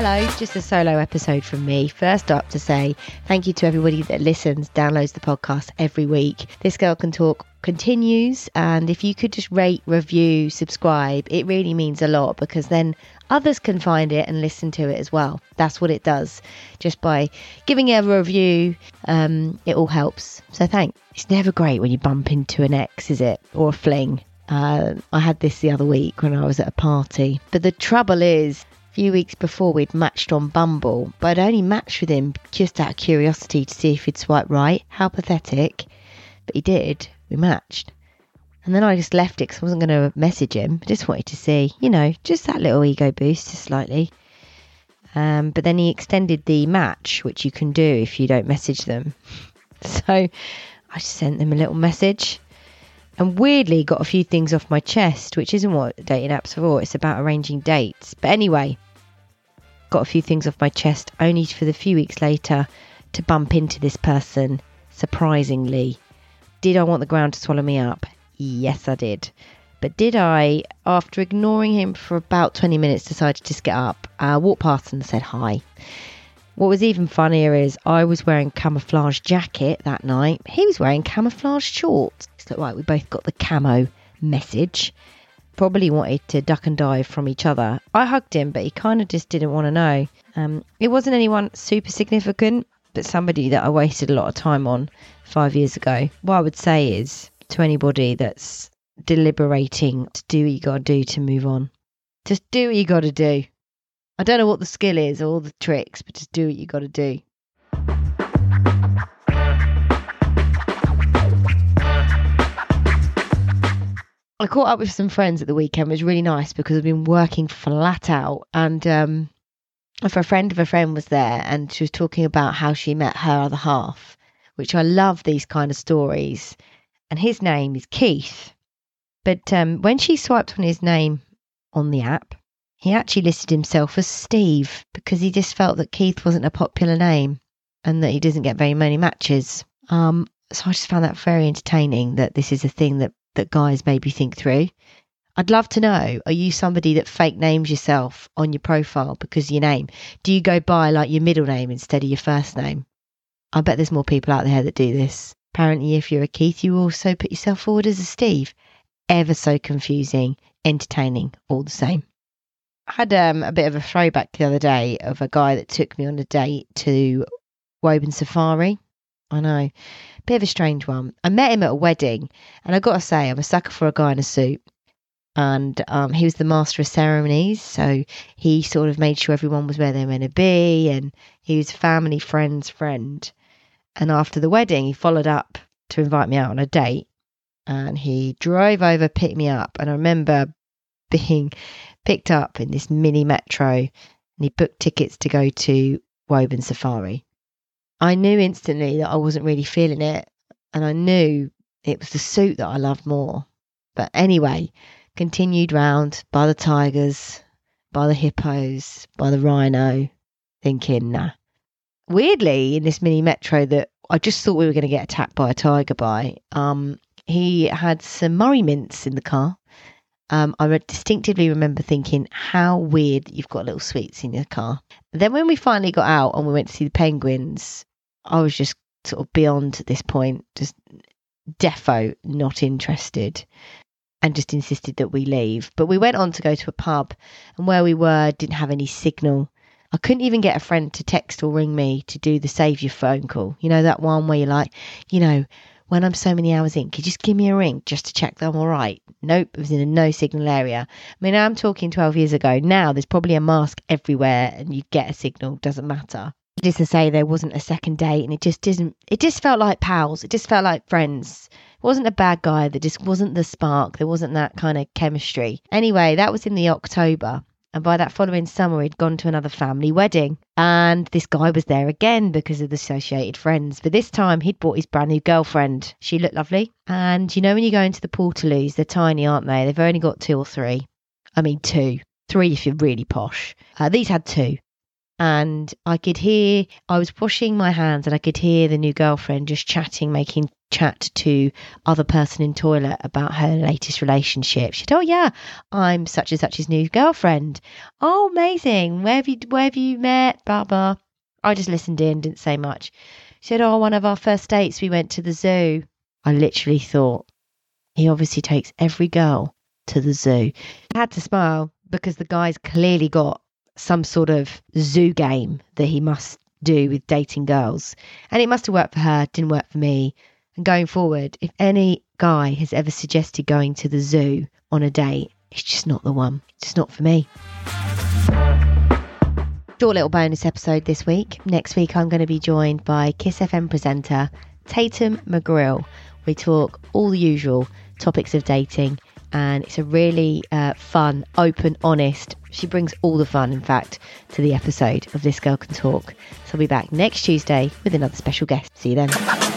Hello, just a solo episode from me. First up to say thank you to everybody that listens, downloads the podcast every week. This Girl Can Talk continues, and if you could just rate, review, subscribe, it really means a lot because then others can find it and listen to it as well. That's what it does. Just by giving it a review, um, it all helps. So thanks. It's never great when you bump into an ex, is it? Or a fling. Uh, I had this the other week when I was at a party. But the trouble is, few weeks before we'd matched on Bumble, but I'd only matched with him just out of curiosity to see if he'd swipe right. How pathetic. But he did. We matched. And then I just left it because I wasn't going to message him. I just wanted to see, you know, just that little ego boost, just slightly. Um, but then he extended the match, which you can do if you don't message them. So I just sent them a little message and weirdly got a few things off my chest, which isn't what dating apps are for. It's about arranging dates. But anyway, got a few things off my chest only for the few weeks later to bump into this person surprisingly. Did I want the ground to swallow me up? Yes, I did. But did I, after ignoring him for about 20 minutes, decide to just get up, uh, walk past and said hi? What was even funnier is I was wearing camouflage jacket that night. He was wearing camouflage shorts. So right, we both got the camo message. Probably wanted to duck and dive from each other. I hugged him, but he kind of just didn't want to know. Um, it wasn't anyone super significant, but somebody that I wasted a lot of time on five years ago. What I would say is to anybody that's deliberating to do what you got to do to move on, just do what you got to do. I don't know what the skill is or all the tricks, but just do what you got to do. Caught up with some friends at the weekend. It was really nice because I've been working flat out, and um, a friend of a friend was there, and she was talking about how she met her other half, which I love these kind of stories. And his name is Keith, but um, when she swiped on his name on the app, he actually listed himself as Steve because he just felt that Keith wasn't a popular name and that he doesn't get very many matches. Um, so I just found that very entertaining that this is a thing that, that guys maybe think through. I'd love to know are you somebody that fake names yourself on your profile because your name? Do you go by like your middle name instead of your first name? I bet there's more people out there that do this. Apparently, if you're a Keith, you also put yourself forward as a Steve. Ever so confusing, entertaining, all the same. I had um, a bit of a throwback the other day of a guy that took me on a date to Woburn Safari. I know, bit of a strange one. I met him at a wedding, and I got to say, I'm a sucker for a guy in a suit. And um, he was the master of ceremonies, so he sort of made sure everyone was where they were meant to be, and he was family friend's friend. And after the wedding, he followed up to invite me out on a date, and he drove over, picked me up, and I remember being picked up in this mini metro and he booked tickets to go to Woburn Safari. I knew instantly that I wasn't really feeling it and I knew it was the suit that I loved more. But anyway, continued round by the tigers, by the hippos, by the rhino, thinking, nah. Weirdly, in this mini metro that I just thought we were going to get attacked by a tiger by, um, he had some Murray mints in the car um, I distinctively remember thinking, how weird you've got little sweets in your car. Then when we finally got out and we went to see the penguins, I was just sort of beyond this point, just defo not interested and just insisted that we leave. But we went on to go to a pub and where we were didn't have any signal. I couldn't even get a friend to text or ring me to do the save your phone call. You know, that one where you're like, you know, when I'm so many hours in, could you just give me a ring just to check that I'm all right? Nope, it was in a no signal area. I mean, I'm talking 12 years ago. Now there's probably a mask everywhere and you get a signal, doesn't matter. Just to say there wasn't a second date and it just didn't, it just felt like pals. It just felt like friends. It wasn't a bad guy. There just wasn't the spark. There wasn't that kind of chemistry. Anyway, that was in the October. And by that following summer, he'd gone to another family wedding. And this guy was there again because of the associated friends. But this time, he'd brought his brand new girlfriend. She looked lovely. And you know, when you go into the Portaloos, they're tiny, aren't they? They've only got two or three. I mean, two. Three if you're really posh. Uh, these had two. And I could hear, I was washing my hands and I could hear the new girlfriend just chatting, making chat to other person in toilet about her latest relationship. She said, "Oh yeah, I'm such and such's new girlfriend. Oh, amazing. Where have you where have you met? Blah blah." I just listened in, didn't say much. She said, "Oh, one of our first dates, we went to the zoo." I literally thought, he obviously takes every girl to the zoo. I had to smile because the guy's clearly got some sort of zoo game that he must do with dating girls. And it must have worked for her, didn't work for me. And going forward, if any guy has ever suggested going to the zoo on a date, it's just not the one. It's just not for me. Short little bonus episode this week. Next week, I'm going to be joined by Kiss FM presenter Tatum McGrill. We talk all the usual topics of dating, and it's a really uh, fun, open, honest. She brings all the fun, in fact, to the episode of This Girl Can Talk. So I'll be back next Tuesday with another special guest. See you then.